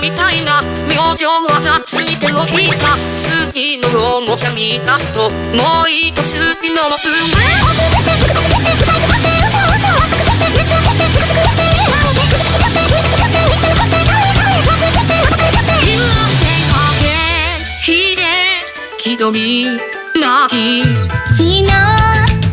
みたいな明星は雑に手を引いたスピーのおもちゃ見出すともういとスピのの運命気どみなき昨日